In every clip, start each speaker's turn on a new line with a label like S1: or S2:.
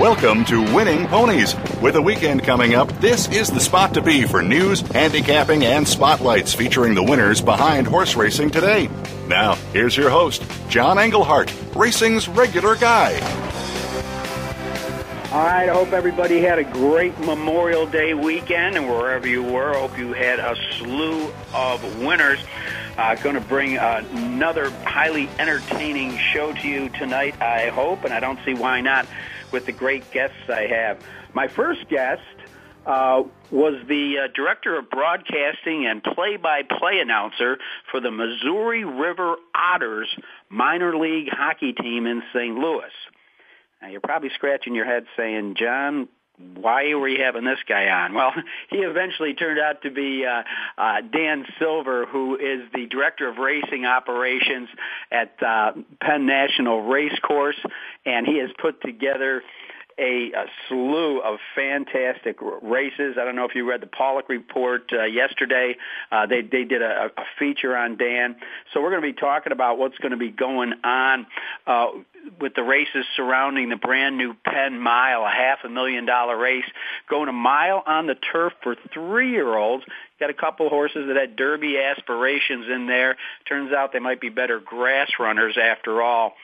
S1: Welcome to Winning Ponies. With a weekend coming up, this is the spot to be for news, handicapping, and spotlights featuring the winners behind horse racing today. Now, here's your host, John Englehart, racing's regular guy.
S2: All right, I hope everybody had a great Memorial Day weekend, and wherever you were, I hope you had a slew of winners. Uh, going to bring another highly entertaining show to you tonight, I hope, and I don't see why not with the great guests I have. My first guest uh, was the uh, director of broadcasting and play-by-play announcer for the Missouri River Otters minor league hockey team in St. Louis. Now you're probably scratching your head saying, John, why were you having this guy on? Well, he eventually turned out to be uh, uh, Dan Silver, who is the director of racing operations at uh, Penn National Racecourse, and he has put together a, a slew of fantastic races. I don't know if you read the Paulick Report uh, yesterday. Uh, they they did a, a feature on Dan. So we're going to be talking about what's going to be going on uh, with the races surrounding the brand new Penn Mile, a half a million dollar race, going a mile on the turf for three year olds. Got a couple horses that had Derby aspirations in there. Turns out they might be better grass runners after all.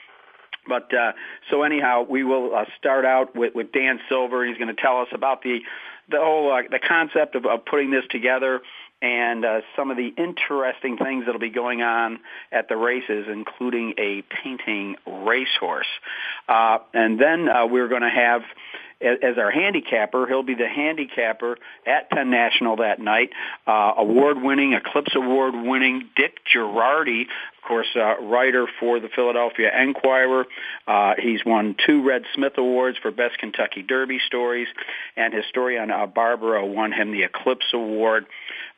S2: But uh, so anyhow, we will uh, start out with, with Dan Silver. He's going to tell us about the the whole uh, the concept of, of putting this together and uh, some of the interesting things that'll be going on at the races, including a painting racehorse. Uh, and then uh, we're going to have as our handicapper. He'll be the handicapper at Penn National that night. Uh, award-winning, Eclipse Award-winning Dick Jerardi, of course, uh, writer for the Philadelphia Inquirer. Uh, he's won two Red Smith Awards for Best Kentucky Derby Stories, and historian uh, Barbaro won him the Eclipse Award.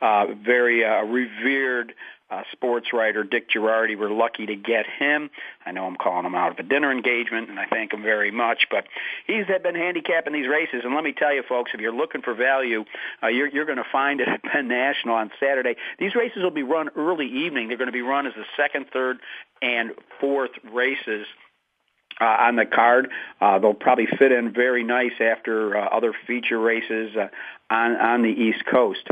S2: Uh, very uh, revered uh, sports writer Dick Jerardi. We're lucky to get him. I know I'm calling him out of a dinner engagement, and I thank him very much. But he's been handicapping these races, and let me tell you, folks, if you're looking for value, uh, you're, you're going to find it at Penn National on Saturday. These races will be run early evening. They're going to be run as the second, third, and fourth races. Uh, on the card. Uh, they'll probably fit in very nice after uh, other feature races uh, on on the East Coast.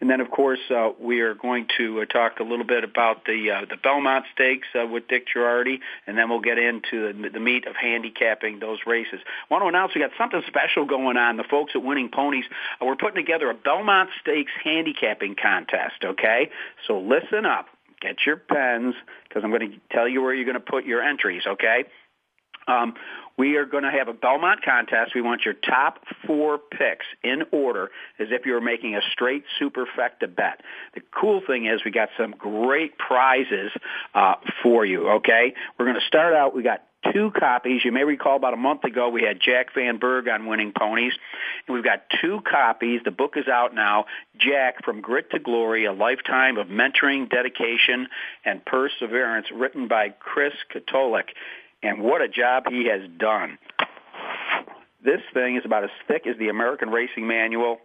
S2: And then, of course, uh, we are going to uh, talk a little bit about the uh, the Belmont Stakes uh, with Dick Jerardi, and then we'll get into the, the meat of handicapping those races. I want to announce we got something special going on. The folks at Winning Ponies, uh, we're putting together a Belmont Stakes handicapping contest. Okay, so listen up, get your pens, because I'm going to tell you where you're going to put your entries. Okay. Um, we are going to have a Belmont contest. We want your top four picks in order as if you were making a straight superfecta bet. The cool thing is we got some great prizes uh, for you, okay? We're going to start out, we got two copies. You may recall about a month ago we had Jack Van Berg on Winning Ponies. And we've got two copies. The book is out now. Jack from Grit to Glory, a lifetime of mentoring, dedication, and perseverance, written by Chris Katolik and what a job he has done. This thing is about as thick as the American Racing Manual.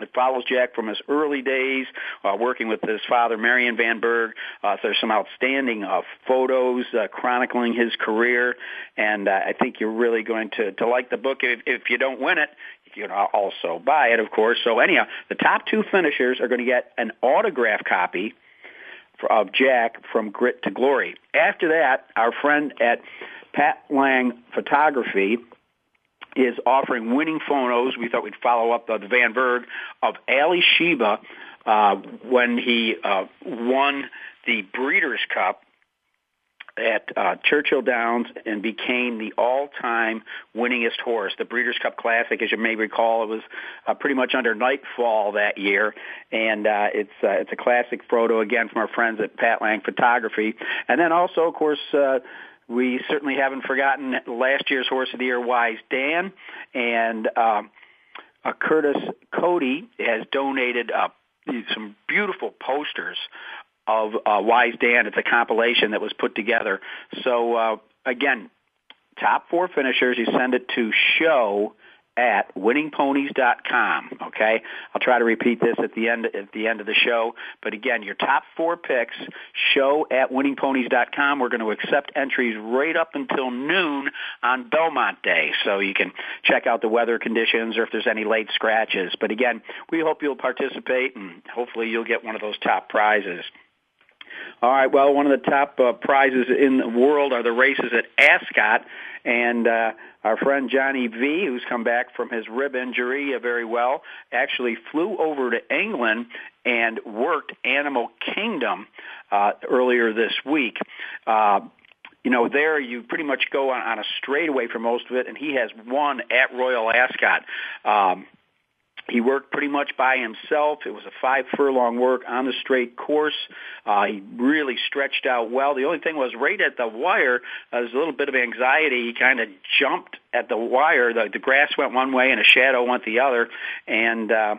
S2: It follows Jack from his early days uh, working with his father, Marion Van Berg. Uh, there's some outstanding uh, photos uh, chronicling his career, and uh, I think you're really going to, to like the book. If, if you don't win it, you can also buy it, of course. So anyhow, the top two finishers are going to get an autograph copy of Jack from Grit to Glory. After that, our friend at Pat Lang Photography is offering winning photos. We thought we'd follow up the, the Van Berg of Alysheba uh, when he uh, won the Breeders' Cup at uh, Churchill Downs and became the all-time winningest horse. The Breeders' Cup Classic, as you may recall, it was uh, pretty much under nightfall that year, and uh, it's uh, it's a classic photo again from our friends at Pat Lang Photography, and then also, of course. Uh, we certainly haven't forgotten last year's Horse of the Year, Wise Dan, and um, uh, Curtis Cody has donated uh, some beautiful posters of uh, Wise Dan. It's a compilation that was put together. So uh, again, top four finishers, you send it to show at winningponies.com. Okay, I'll try to repeat this at the end at the end of the show. But again, your top four picks show at winningponies.com. We're going to accept entries right up until noon on Belmont Day, so you can check out the weather conditions or if there's any late scratches. But again, we hope you'll participate and hopefully you'll get one of those top prizes. All right. Well, one of the top uh, prizes in the world are the races at Ascot, and uh, our friend Johnny V, who's come back from his rib injury uh, very well, actually flew over to England and worked Animal Kingdom uh, earlier this week. Uh, you know, there you pretty much go on, on a straightaway for most of it, and he has won at Royal Ascot. Um, he worked pretty much by himself. It was a five furlong work on the straight course. Uh, he really stretched out well. The only thing was right at the wire, uh, there was a little bit of anxiety. He kind of jumped at the wire. The, the grass went one way and a shadow went the other. And, uh,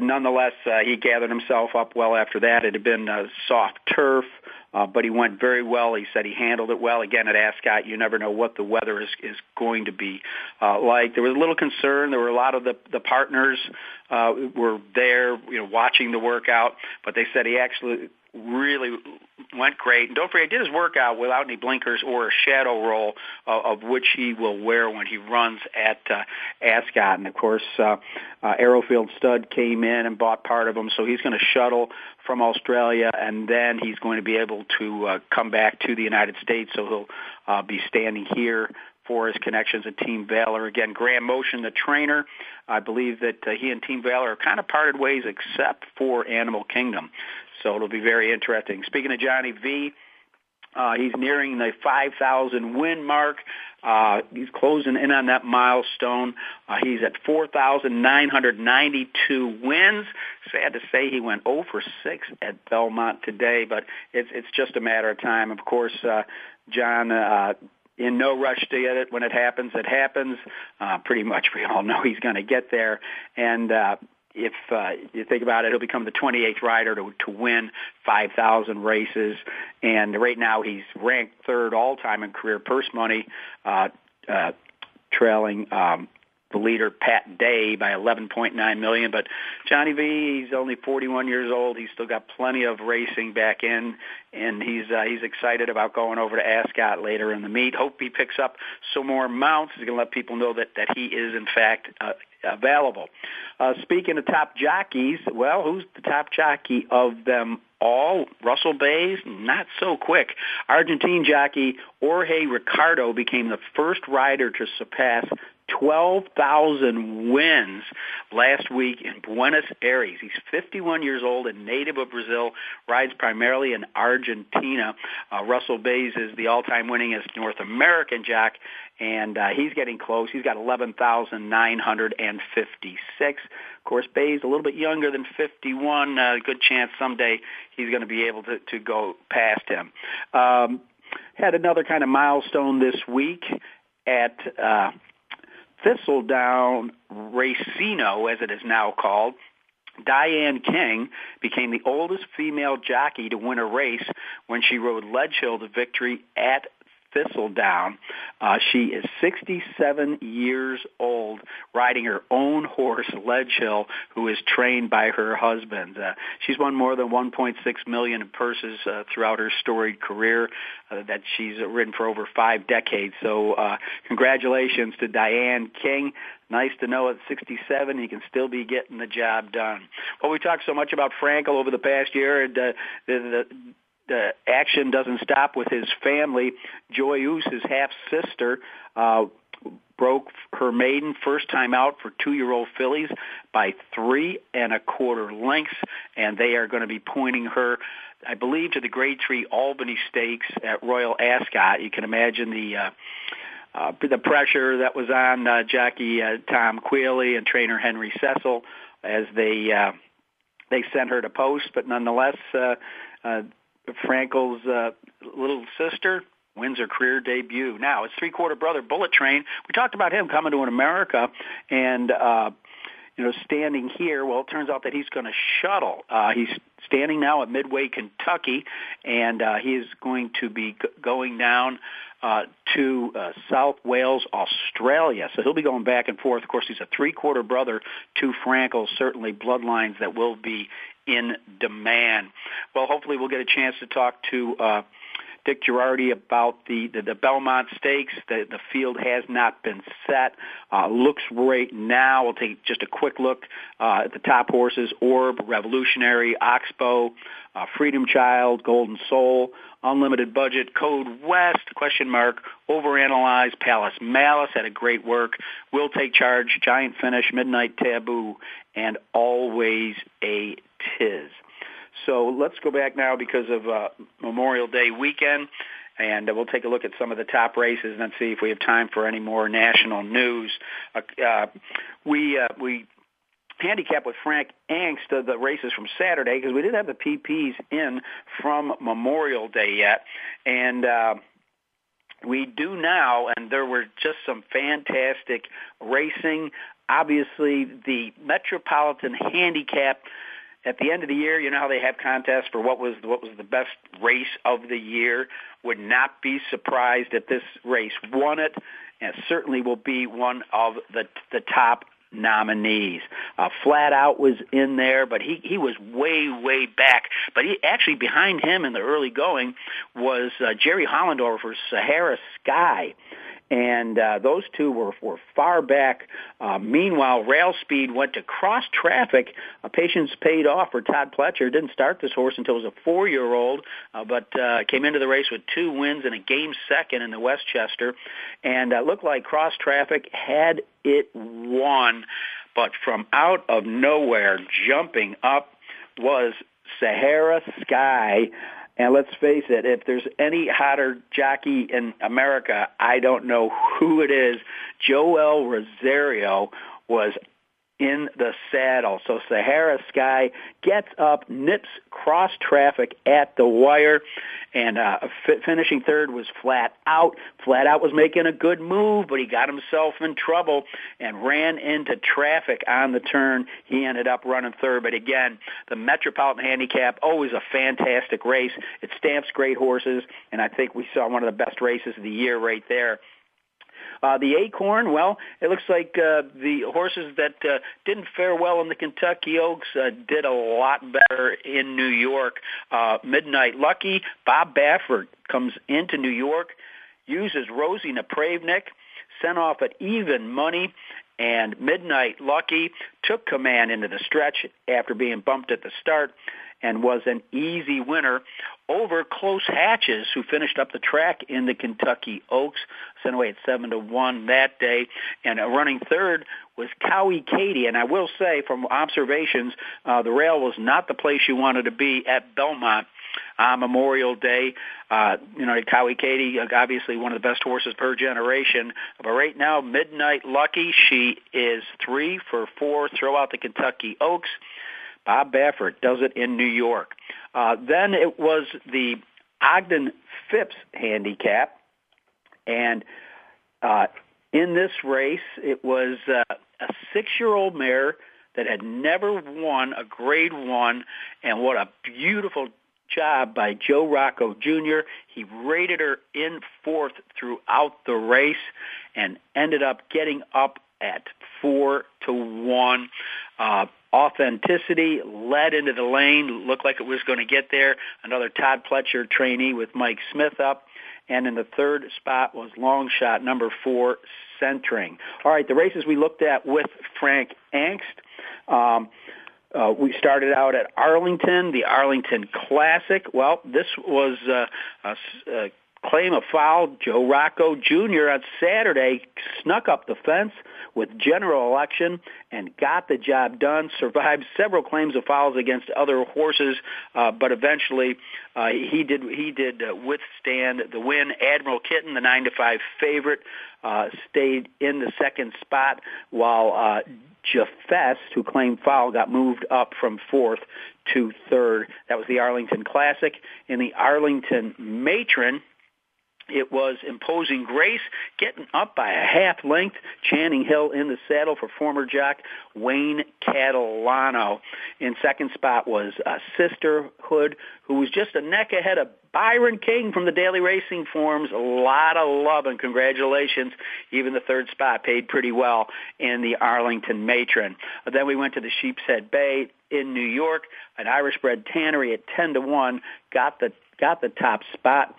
S2: nonetheless, uh, he gathered himself up well after that. It had been uh, soft turf. But he went very well. He said he handled it well. Again, at Ascot, you never know what the weather is is going to be uh, like. There was a little concern. There were a lot of the the partners uh, were there, you know, watching the workout. But they said he actually really went great. And don't forget, he did his workout without any blinkers or a shadow roll, uh, of which he will wear when he runs at uh, Ascot. And of course, uh, uh, Arrowfield Stud came in and bought part of them, so he's going to shuttle from Australia, and then he's going to be able to uh, come back to the United States. So he'll uh, be standing here for his connections at Team Valor. Again, Graham Motion, the trainer, I believe that uh, he and Team Valor are kind of parted ways except for Animal Kingdom. So it'll be very interesting. Speaking of Johnny V, uh, he's nearing the 5,000 win mark. Uh, he's closing in on that milestone. Uh, he's at 4,992 wins. Sad to say he went 0 for 6 at Belmont today, but it's it's just a matter of time. Of course, uh, John. Uh, in no rush to get it. When it happens, it happens. Uh, pretty much, we all know he's going to get there. And uh, if uh, you think about it, he'll become the 28th rider to, to win 5,000 races. And right now, he's ranked third all time in career purse money, uh, uh, trailing um, the leader Pat Day by 11.9 million. But Johnny V, he's only 41 years old. He's still got plenty of racing back in, and he's uh, he's excited about going over to Ascot later in the meet. Hope he picks up some more mounts. He's going to let people know that that he is in fact uh, available. Uh, speaking of top jockeys, well, who's the top jockey of them all? Russell Baze, not so quick. Argentine jockey Jorge Ricardo became the first rider to surpass 12,000 wins last week in Buenos Aires. He's 51 years old and native of Brazil, rides primarily in Argentina. Uh, Russell Baze is the all-time winningest North American jack, and uh, he's getting close. He's got 11,956. Of course, Baze a little bit younger than 51. Uh, good chance someday he's going to be able to, to go past him. Um, had another kind of milestone this week at uh, Thistledown Racino, as it is now called, Diane King became the oldest female jockey to win a race when she rode Ledgehill to victory at Thistledown. Uh, she is 67 years old, riding her own horse, Ledgehill, who is trained by her husband. Uh, she's won more than 1.6 million in purses uh, throughout her storied career uh, that she's ridden for over five decades. So, uh, congratulations to Diane King. Nice to know at 67 he can still be getting the job done. Well, we talked so much about Frankel over the past year. And, uh, the, the the action doesn't stop with his family. Joyeuse half sister, uh, broke her maiden first time out for two-year-old fillies by three and a quarter lengths, and they are going to be pointing her, I believe, to the Grade Three Albany Stakes at Royal Ascot. You can imagine the. Uh, uh, the pressure that was on uh, jockey uh, Tom Queally and trainer Henry Cecil as they uh, they sent her to post, but nonetheless, uh, uh, Frankel's uh, little sister wins her career debut. Now, his three-quarter brother, Bullet Train, we talked about him coming to an America and, uh, you know, standing here. Well, it turns out that he's going to shuttle. Uh, he's standing now at Midway, Kentucky, and uh, he is going to be g- going down uh, to uh, South Wales, Australia. So he'll be going back and forth. Of course, he's a three-quarter brother to Frankel, certainly bloodlines that will be in demand. Well, hopefully we'll get a chance to talk to uh, Dick Jerardi about the, the, the Belmont Stakes. The, the field has not been set. Uh, looks right now. We'll take just a quick look uh, at the top horses: Orb, Revolutionary, Oxbow, uh, Freedom Child, Golden Soul, Unlimited Budget, Code West, question mark, Overanalyze, Palace Malice had a great work. Will Take Charge, Giant Finish, Midnight Taboo, and Always a Tiz. So let's go back now because of uh, Memorial Day weekend, and uh, we'll take a look at some of the top races and see if we have time for any more national news. Uh, uh, we uh, we handicap with Frank Angst uh, the races from Saturday because we didn't have the PPs in from Memorial Day yet, and. We do now, and there were just some fantastic racing. Obviously, the Metropolitan Handicap at the end of the year, you know how they have contests for what was what was the best race of the year. Would not be surprised if this race won it, and it certainly will be one of the the top nominees. Uh, Flat Out was in there, but he he was way way back. But he actually behind him in the early going was uh, Jerry Hollendorfer for Sahara Sky and uh, those two were, were far back. Uh, meanwhile, Rail Speed went to cross traffic. Uh, patience paid off for Todd Pletcher. Didn't start this horse until he was a four-year-old, uh, but uh, came into the race with two wins and a game second in the Westchester, and uh, looked like cross traffic had it won. But from out of nowhere, jumping up was Sahara Sky. And let's face it, if there's any hotter jockey in America, I don't know who it is. Joel Rosario was in the saddle. So Sahara Sky gets up, nips cross traffic at the wire, and uh, f- finishing third was Flat Out. Flat Out was making a good move, but he got himself in trouble and ran into traffic on the turn. He ended up running third. But again, the Metropolitan Handicap, always a fantastic race. It stamps great horses, and I think we saw one of the best races of the year right there. Uh, the Acorn, well, it looks like uh, the horses that uh, didn't fare well in the Kentucky Oaks uh, did a lot better in New York. Uh, Midnight Lucky, Bob Baffert comes into New York, uses Rosie Napravnik, sent off at even money, and Midnight Lucky took command into the stretch after being bumped at the start and was an easy winner over Close Hatches, who finished up the track in the Kentucky Oaks, sent away at seven to one that day, and running third was Cowie Katie. And I will say, from observations, uh, the rail was not the place you wanted to be at Belmont on Memorial Day. Uh, you know, Cowie Katie, obviously one of the best horses per generation. But right now, Midnight Lucky, she is three for four throughout the Kentucky Oaks. Bob Baffert does it in New York. Uh, then it was the Ogden Phipps handicap, and uh, in this race, it was uh, a six-year-old mare that had never won a Grade One, and what a beautiful job by Joe Rocco Jr. He rated her in fourth throughout the race and ended up getting up at four to one. Uh, authenticity led into the lane, looked like it was going to get there. Another Todd Pletcher trainee with Mike Smith up. And in the third spot was long shot number four, centering. All right, the races we looked at with Frank Angst. Um, uh, we started out at Arlington, the Arlington Classic. Well, this was uh, claim a foul. Joe Rocco Jr. on Saturday snuck up the fence with general election and got the job done. Survived several claims of fouls against other horses, uh, but eventually uh, he did he did uh, withstand the win. Admiral Kitten, the nine to five favorite, uh, stayed in the second spot while. Uh, Jafest, who claimed foul, got moved up from fourth to third. That was the Arlington Classic. In the Arlington Matron, it was imposing grace, getting up by a half length. Channing Hill in the saddle for former jock Wayne Catalano. In second spot was uh, Sisterhood, who was just a neck ahead of Byron King from the Daily Racing Forms. A lot of love and congratulations. Even the third spot paid pretty well in the Arlington Matron. Then we went to the Sheepshead Bay in New York. An Irish bred tannery at 10 to 1 got the got the top spot.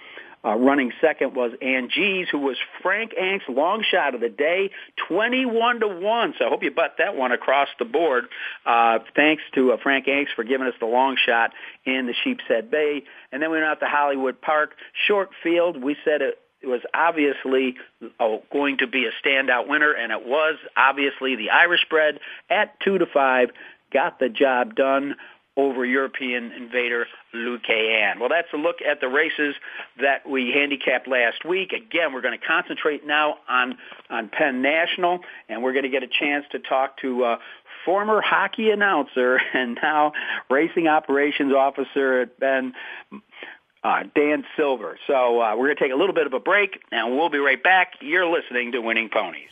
S2: Uh, running second was Angie's, who was Frank Angst's long shot of the day, 21 to 1. So I hope you bet that one across the board. Uh, thanks to uh, Frank Angst for giving us the long shot in the Sheepshead Bay. And then we went out to Hollywood Park. Short field, we said it, it was obviously oh, going to be a standout winner, and it was obviously the Irish bred at 2 to 5. Got the job done over European invader Lucayan. Well, that's a look at the races that we handicapped last week. Again, we're going to concentrate now on on Penn National, and we're going to get a chance to talk to uh, former hockey announcer and now racing operations officer at Penn. Uh, Dan Silver. So uh, we're going to take a little bit of a break, and we'll be right back. You're listening to Winning Ponies.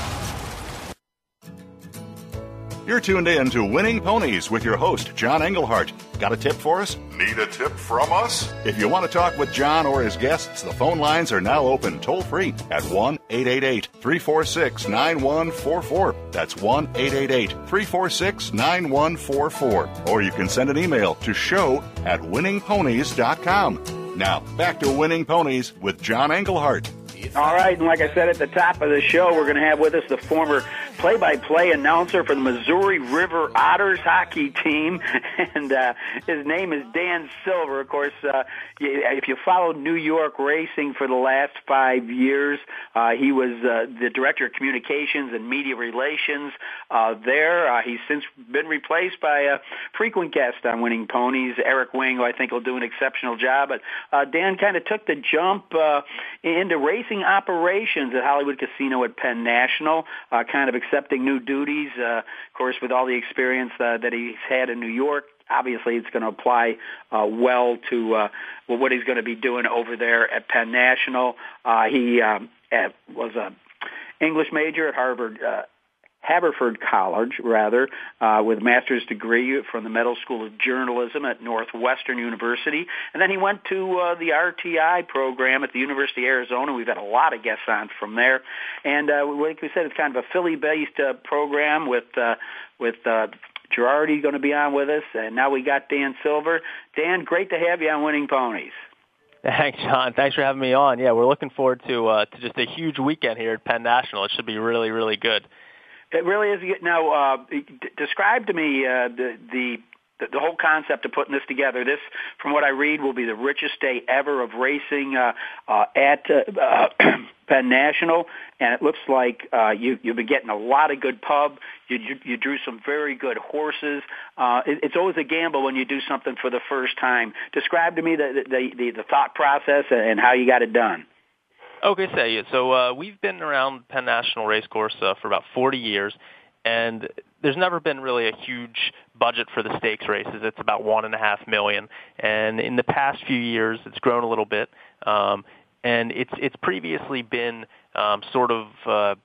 S1: You're tuned in to Winning Ponies with your host, John Englehart. Got a tip for us?
S3: Need a tip from us?
S1: If you want to talk with John or his guests, the phone lines are now open toll free at 1 888 346 9144. That's 1 888 346 9144. Or you can send an email to show at winningponies.com. Now, back to Winning Ponies with John Englehart.
S2: All right, and like I said at the top of the show, we're going to have with us the former play-by-play announcer for the Missouri River Otters hockey team, and uh, his name is Dan Silver. Of course, uh, if you followed New York racing for the last five years, uh, he was uh, the director of communications and media relations uh, there. Uh, he's since been replaced by a frequent guest on Winning Ponies, Eric Wing, who I think will do an exceptional job. But uh, Dan kind of took the jump uh, into racing operations at Hollywood Casino at Penn National, uh, kind of accepting new duties. Uh, of course, with all the experience uh, that he's had in New York, obviously it's going to apply uh, well to uh, what he's going to be doing over there at Penn National. Uh, he um, was a English major at Harvard. Uh, Haverford College, rather, uh, with a master's degree from the Medill School of Journalism at Northwestern University. And then he went to uh, the RTI program at the University of Arizona. We've had a lot of guests on from there. And uh, like we said, it's kind of a Philly-based uh, program with uh, with uh, Jerardi going to be on with us, and now we got Dan Silver. Dan, great to have you on Winning Ponies.
S4: Thanks, John. Thanks for having me on. Yeah, we're looking forward to uh, to just a huge weekend here at Penn National. It should be really, really good.
S2: It really is. Now, uh, d- describe to me uh, the the the, whole concept of putting this together. This, from what I read, will be the richest day ever of racing uh, uh, at uh, uh, Penn National, and it looks like uh, you, you've been getting a lot of good pub. You, you, you drew some very good horses. Uh, it, it's always a gamble when you do something for the first time. Describe to me the the, the, the thought process and how you got it done.
S4: Okay, say so. Uh, we've been around Penn National Racecourse uh, for about 40 years, and there's never been really a huge budget for the stakes races. It's about one and a half million, and in the past few years, it's grown a little bit. Um, and it's it's previously been um, sort of uh,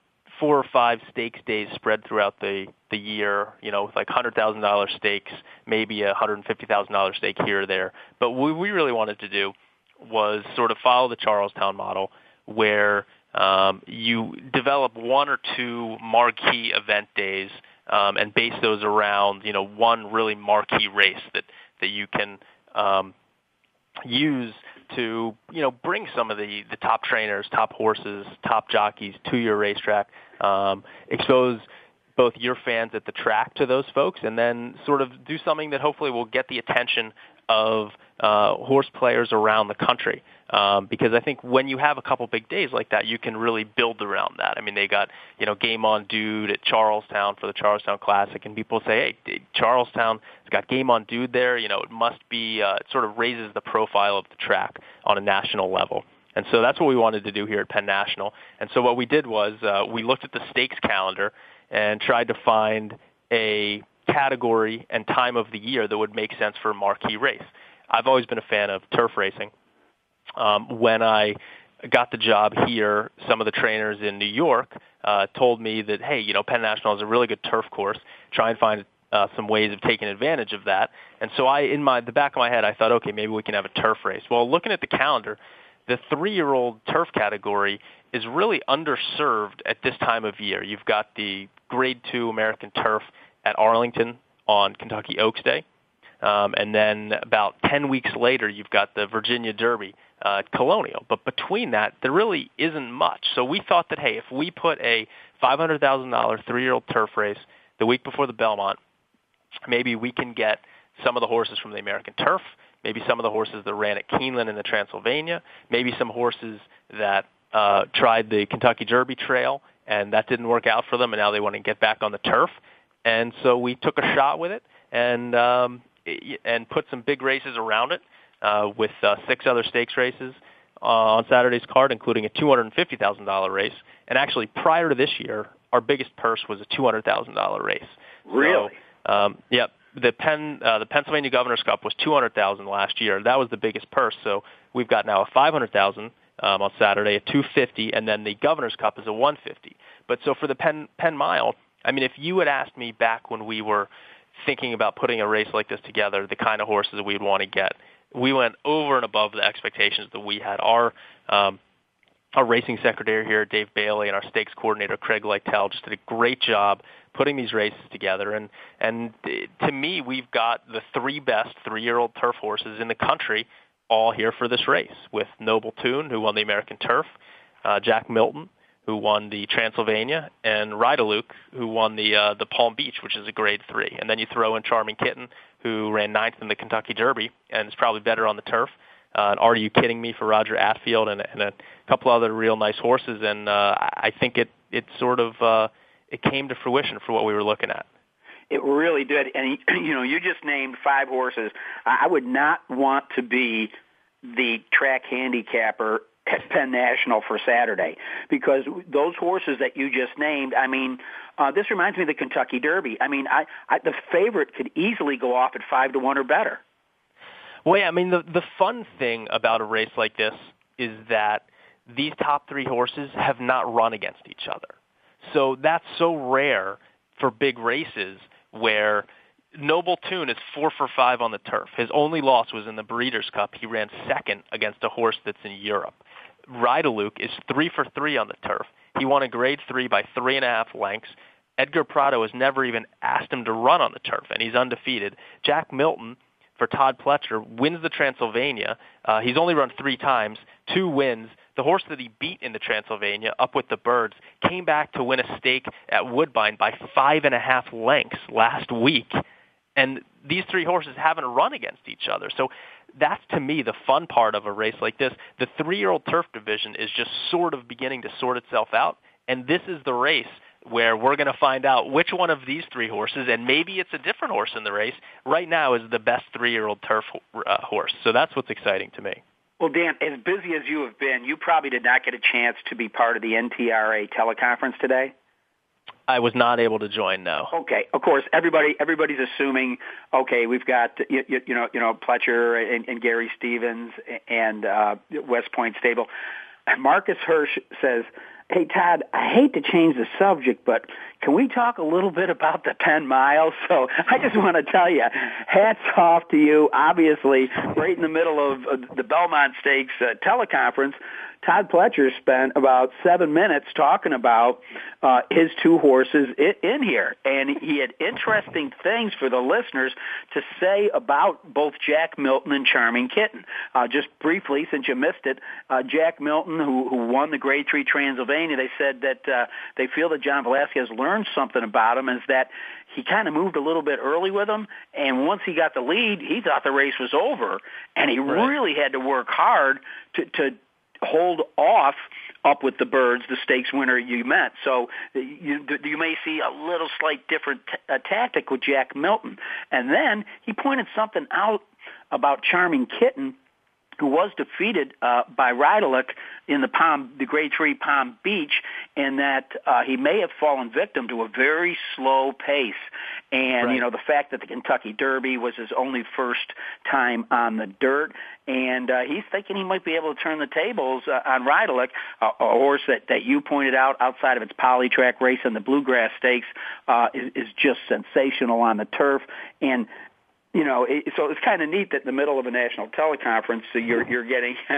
S4: four or five stakes days spread throughout the the year. You know, with like hundred thousand dollar stakes, maybe a hundred and fifty thousand dollar stake here or there. But what we really wanted to do was sort of follow the Charlestown model, where um, you develop one or two marquee event days um, and base those around you know one really marquee race that that you can um, use to you know bring some of the the top trainers, top horses, top jockeys to your racetrack, um, expose both your fans at the track to those folks, and then sort of do something that hopefully will get the attention of uh, horse players around the country. Um, because I think when you have a couple big days like that, you can really build around that. I mean, they got you know Game On Dude at Charlestown for the Charlestown Classic, and people say, hey, Charlestown has got Game On Dude there. You know, it must be. Uh, it sort of raises the profile of the track on a national level. And so that's what we wanted to do here at Penn National. And so what we did was uh, we looked at the stakes calendar and tried to find a category and time of the year that would make sense for a marquee race. I've always been a fan of turf racing. Um, when I got the job here, some of the trainers in New York uh, told me that, hey, you know, Penn National is a really good turf course. Try and find uh, some ways of taking advantage of that. And so I, in my the back of my head, I thought, okay, maybe we can have a turf race. Well, looking at the calendar, the three-year-old turf category is really underserved at this time of year. You've got the Grade Two American Turf at Arlington on Kentucky Oaks Day. Um, and then about 10 weeks later, you've got the Virginia Derby uh, Colonial. But between that, there really isn't much. So we thought that, hey, if we put a $500,000 three-year-old turf race the week before the Belmont, maybe we can get some of the horses from the American Turf, maybe some of the horses that ran at Keeneland in the Transylvania, maybe some horses that uh, tried the Kentucky Derby Trail and that didn't work out for them, and now they want to get back on the turf. And so we took a shot with it and um, and put some big races around it uh, with uh, six other stakes races uh, on Saturday's card, including a $250,000 race. And actually, prior to this year, our biggest purse was a $200,000 race.
S2: Really?
S4: So, um, yep. The Penn, uh, the Pennsylvania Governor's Cup was 200,000 last year. That was the biggest purse. So we've got now a 500,000 um, on Saturday, a 250, and then the Governor's Cup is a 150. But so for the Penn Penn Mile, I mean, if you had asked me back when we were thinking about putting a race like this together, the kind of horses we'd want to get, we went over and above the expectations that we had. Our um, our racing secretary here, Dave Bailey, and our stakes coordinator, Craig Lytel, just did a great job putting these races together. And and to me, we've got the three best three-year-old turf horses in the country all here for this race, with Noble Tune, who won the American Turf, uh, Jack Milton, who won the Transylvania, and Rydilluc, who won the uh, the Palm Beach, which is a Grade Three. And then you throw in Charming Kitten, who ran ninth in the Kentucky Derby and is probably better on the turf. Uh, and Are You Kidding Me for Roger Attfield, and, and a couple other real nice horses. And uh, I think it it sort of uh, it came to fruition for what we were looking at.
S2: It really did. And you know, you just named five horses. I would not want to be the track handicapper at Penn National for Saturday because those horses that you just named, I mean, uh, this reminds me of the Kentucky Derby. I mean, I, I the favorite could easily go off at five to one or better.
S4: Well, yeah, I mean, the the fun thing about a race like this is that these top three horses have not run against each other. So that's so rare for big races where Noble Tune is four for five on the turf. His only loss was in the Breeders' Cup. He ran second against a horse that's in Europe. Rydilluc is three for three on the turf. He won a grade three by three and a half lengths. Edgar Prado has never even asked him to run on the turf, and he's undefeated. Jack Milton for Todd Pletcher wins the Transylvania. Uh, he's only run three times, two wins. The horse that he beat in the Transylvania, up with the birds, came back to win a stake at Woodbine by five and a half lengths last week. And these three horses haven't run against each other. So that's to me the fun part of a race like this. The three-year-old turf division is just sort of beginning to sort itself out, and this is the race where we're going to find out which one of these three horses, and maybe it's a different horse in the race, right now is the best three-year-old turf uh, horse. So that's what's exciting to me.
S2: Well, Dan, as busy as you have been, you probably did not get a chance to be part of the NTRA teleconference today.
S4: I was not able to join. No.
S2: Okay. Of course, everybody everybody's assuming. Okay, we've got you, you, you know you know Pletcher and, and Gary Stevens and uh, West Point Stable. Marcus Hersh says Hey, Todd, I hate to change the subject, but can we talk a little bit about the 10 miles? So I just want to tell you, hats off to you. Obviously, right in the middle of the Belmont Stakes uh, teleconference, Todd Pletcher spent about seven minutes talking about uh, his two horses in here, and he had interesting things for the listeners to say about both Jack Milton and Charming Kitten. Uh, just briefly, since you missed it, uh, Jack Milton, who, who won the Grade Three Transylvania, they said that uh, they feel that John Velazquez learned something about him, is that he kind of moved a little bit early with him, and once he got the lead, he thought the race was over, and he right. really had to work hard to to hold off up with the birds, the stakes winner you met. So you, you may see a little slight different uh, tactic with Jack Milton. And then he pointed something out about Charming Kitten who was defeated uh, by Rydilluc in the Palm, the Grade Three Palm Beach, and that uh, he may have fallen victim to a very slow pace. And right. you know the fact that the Kentucky Derby was his only first time on the dirt, and uh, he's thinking he might be able to turn the tables uh, on Rydilluc, a, a horse that that you pointed out outside of its poly-track race in the Bluegrass Stakes uh, is, is just sensational on the turf. And you know, it, so it's kind of neat that in the middle of a national teleconference, so you're you're getting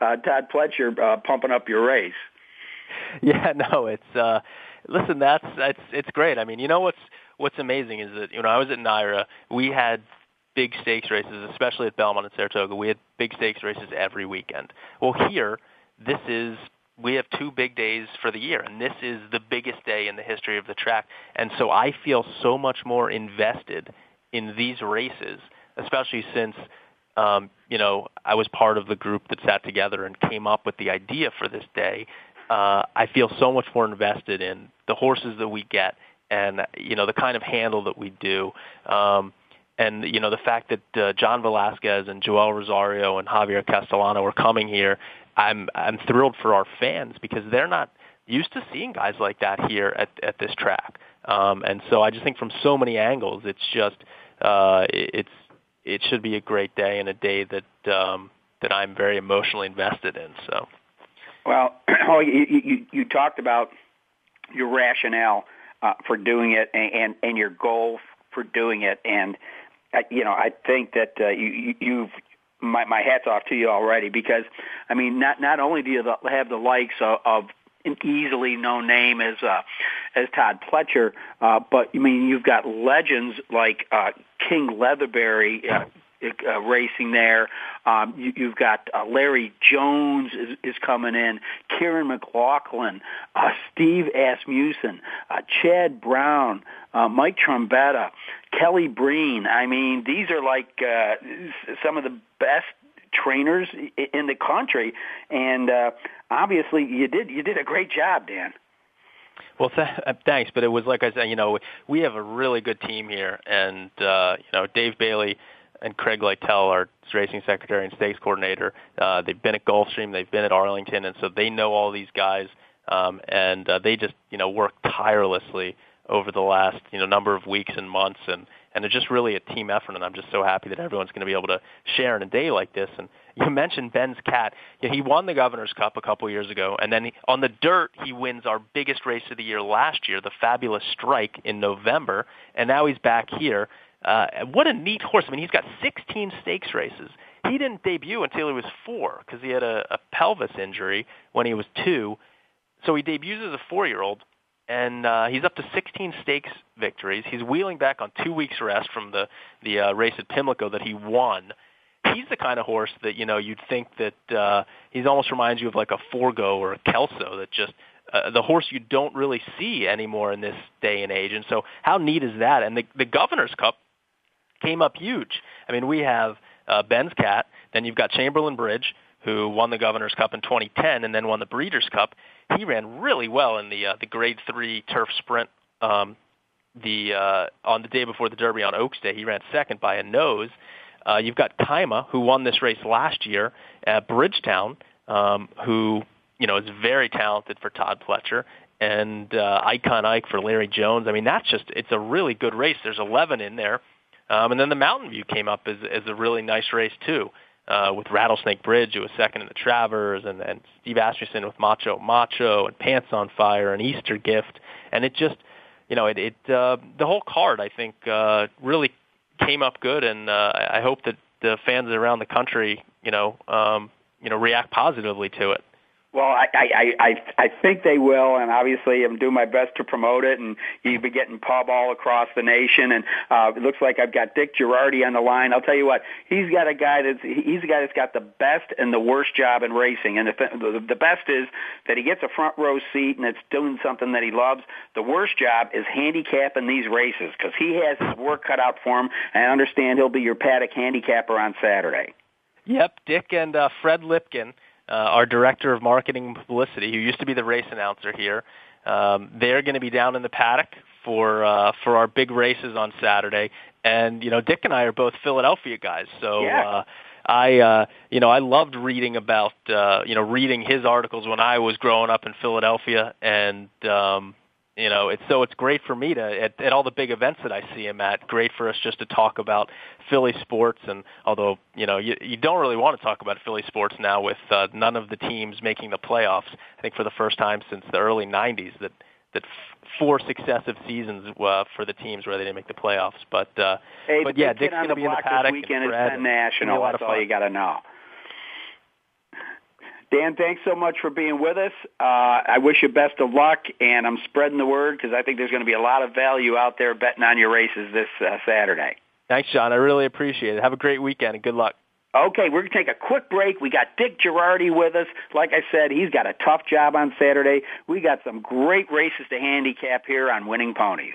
S2: uh, Todd Pletcher uh, pumping up your race.
S4: Yeah, no, it's uh, listen, that's that's it's great. I mean, you know what's what's amazing is that you know I was at NYRA, we had big stakes races, especially at Belmont and Saratoga. We had big stakes races every weekend. Well, here, this is we have two big days for the year, and this is the biggest day in the history of the track. And so I feel so much more invested in these races, especially since um, you know I was part of the group that sat together and came up with the idea for this day. Uh, I feel so much more invested in the horses that we get, and you know the kind of handle that we do. Um, and you know the fact that uh, John Velazquez and Joel Rosario and Javier Castellano are coming here, I'm I'm thrilled for our fans because they're not used to seeing guys like that here at at this track. Um, and so I just think from so many angles, it's just it's it should be a great day and a day that um, that I'm very emotionally invested in. So,
S2: well, oh, you, you, you talked about your rationale uh, for doing it and, and and your goal for doing it, and uh, you know I think that uh, you you've my my hats off to you already because I mean not not only do you have the likes of, of an easily known name as uh, as Todd Pletcher, uh, but I mean you've got legends like uh, King Leatherbury. Uh, uh, racing there. Um, you, you've got uh, Larry Jones is, is coming in, Kiaran McLaughlin, uh, Steve Asmussen, uh, Chad Brown, uh, Mike Trombetta, Kelly Breen. I mean, these are like uh, some of the best trainers in the country, and uh, obviously you did you did a great job, Dan.
S4: Well, th- uh, thanks, but it was like I said, you know, we have a really good team here, and uh, you know, Dave Bailey and Craig Lytell, our racing secretary and stakes coordinator, uh, they've been at Gulfstream, they've been at Arlington, and so they know all these guys, um, and uh, they just you know work tirelessly over the last you know number of weeks and months, and and it's just really a team effort. And I'm just so happy that everyone's going to be able to share in a day like this. And you mentioned Ben's cat. Yeah, he won the Governor's Cup a couple years ago, and then he, on the dirt he wins our biggest race of the year last year, the Fabulous Strike in November, and now he's back here. Uh, what a neat horse! I mean, he's got 16 stakes races. He didn't debut until he was four because he had a, a pelvis injury when he was two. So he debuts as a four-year-old, and uh, he's up to 16 stakes victories. He's wheeling back on two weeks rest from the the uh, race at Pimlico that he won. He's the kind of horse that you know you'd think that uh, he's almost reminds you of like a Forego or a Kelso that just uh, the horse you don't really see anymore in this day and age. And so how neat is that? And the the Governor's Cup came up huge. I mean, we have uh, Ben's Cat, then you've got Chamberlain Bridge, who won the Governor's Cup in 2010 and then won the Breeders' Cup. He ran really well in the uh, the Grade Three Turf Sprint. Um, the uh, on the day before the Derby on Oaks Day, he ran second by a nose. Uh, you've got Kaima, who won this race last year at Bridgetown, um, who you know is very talented for Todd Pletcher, and uh, Icon Ike for Larry Jones. I mean, that's just it's a really good race. There's 11 in there. Um, and then the Mountain View came up as, as a really nice race too, uh, with Rattlesnake Bridge, who was second in the Travers, and, and Steve Asmussen with Macho Macho and Pants on Fire and Easter Gift, and it just, you know, it, it uh, the whole card I think uh, really came up good, and uh, I hope that the fans around the country, you know, um, you know, react positively to it.
S2: Well, I, I, I, I think they will, and obviously I'm doing my best to promote it, and you'll be getting pub all across the nation, and uh, it looks like I've got Dick Jerardi on the line. I'll tell you what, he's got a guy that's, he's a guy that's got the best and the worst job in racing, and the, the best is that he gets a front row seat and it's doing something that he loves. The worst job is handicapping these races, because he has his work cut out for him, and I understand he'll be your paddock handicapper on Saturday.
S4: Yep, Dick and uh, Fred Lipkin uh, our director of marketing and publicity, who used to be the race announcer here. Um, they're going to be down in the paddock for uh, for our big races on Saturday, and you know Dick and I are both Philadelphia guys, so.
S2: Yeah.
S4: Uh, I, uh, you know, I loved reading about, uh, you know, reading his articles when I was growing up in Philadelphia, and um, you know, it's so it's great for me to at, at all the big events that I see him at. Great for us just to talk about Philly sports, and although you know you, you don't really want to talk about Philly sports now with uh, none of the teams making the playoffs. I think for the first time since the early '90s that that four successive seasons uh, for the teams where they didn't make the playoffs. But uh,
S2: hey,
S4: but yeah,
S2: Dick's
S4: going to
S2: be
S4: in the paddock.
S2: Weekend
S4: and
S2: is Penn National. That's all you got to know. Dan, thanks so much for being with us. Uh, I wish you best of luck, and I'm spreading the word because I think there's going to be a lot of value out there betting on your races this uh, Saturday.
S4: Thanks, John. I really appreciate it. Have a great weekend and good luck.
S2: Okay, we're going to take a quick break. We got Dick Jerardi with us. Like I said, he's got a tough job on Saturday. We got some great races to handicap here on Winning Ponies.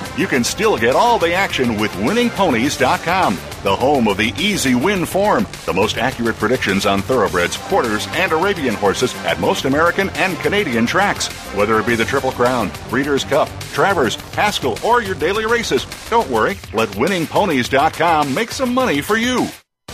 S1: You can still get all the action with winningponies.com, the home of the easy win form, the most accurate predictions on thoroughbreds, quarters, and Arabian horses at most American and Canadian tracks. Whether it be the Triple Crown, Breeders' Cup, Travers, Haskell, or your daily races, don't worry. Let winningponies.com make some money for you.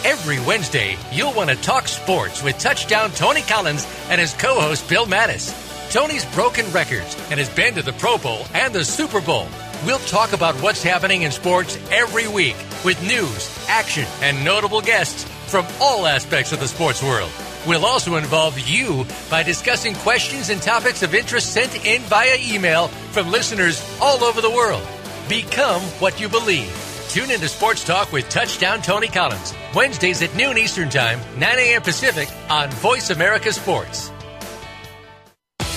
S5: Every Wednesday, you'll want to talk sports with touchdown Tony Collins and his co host Bill Mattis. Tony's broken records and has been to the Pro Bowl and the Super Bowl. We'll talk about what's happening in sports every week with news, action, and notable guests from all aspects of the sports world. We'll also involve you by discussing questions and topics of interest sent in via email from listeners all over the world. Become what you believe. Tune into Sports Talk with Touchdown Tony Collins, Wednesdays at noon Eastern Time, 9 a.m. Pacific on Voice America Sports.